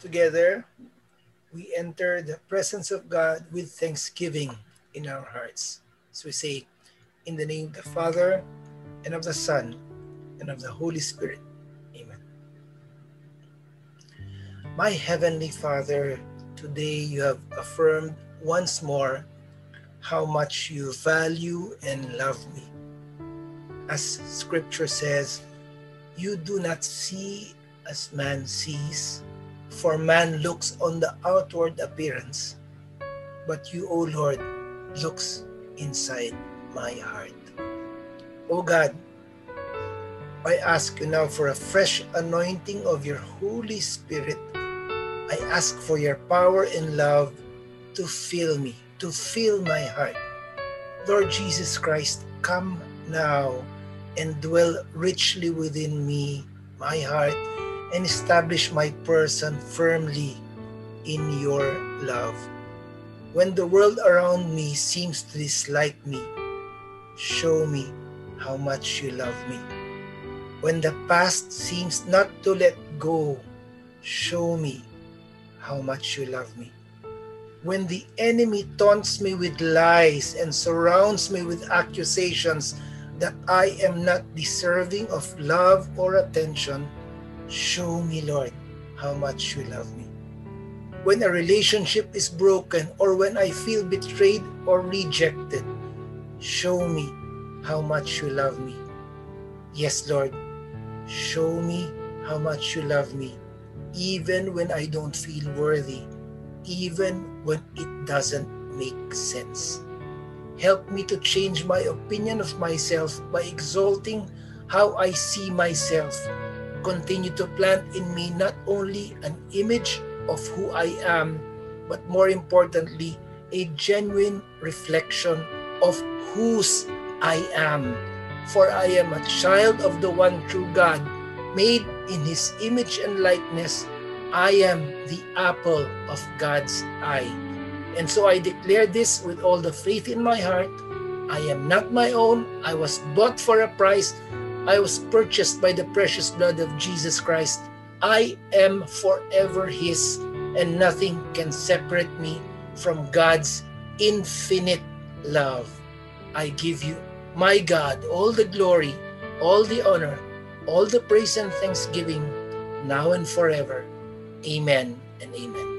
together, we enter the presence of God with thanksgiving in our hearts. So we say, In the name of the Father, and of the Son, and of the Holy Spirit. Amen. My Heavenly Father, today you have affirmed once more how much you value and love me. As Scripture says, you do not see as man sees, for man looks on the outward appearance, but you, O Lord, looks inside my heart. O God, I ask you now for a fresh anointing of your Holy Spirit. I ask for your power and love to fill me, to fill my heart. Lord Jesus Christ, come now and dwell richly within me, my heart, and establish my person firmly in your love. When the world around me seems to dislike me, show me how much you love me. When the past seems not to let go, show me how much you love me. When the enemy taunts me with lies and surrounds me with accusations that I am not deserving of love or attention, show me, Lord, how much you love me. When a relationship is broken or when I feel betrayed or rejected, show me how much you love me. Yes, Lord, show me how much you love me, even when I don't feel worthy, even when it doesn't make sense. Help me to change my opinion of myself by exalting how I see myself. Continue to plant in me not only an image of who I am, but more importantly, a genuine reflection of whose I am. For I am a child of the one true God, made in his image and likeness. I am the apple of God's eye. And so I declare this with all the faith in my heart. I am not my own. I was bought for a price. I was purchased by the precious blood of Jesus Christ. I am forever His, and nothing can separate me from God's infinite love. I give you my God, all the glory, all the honor, all the praise and thanksgiving, now and forever. Amen and amen.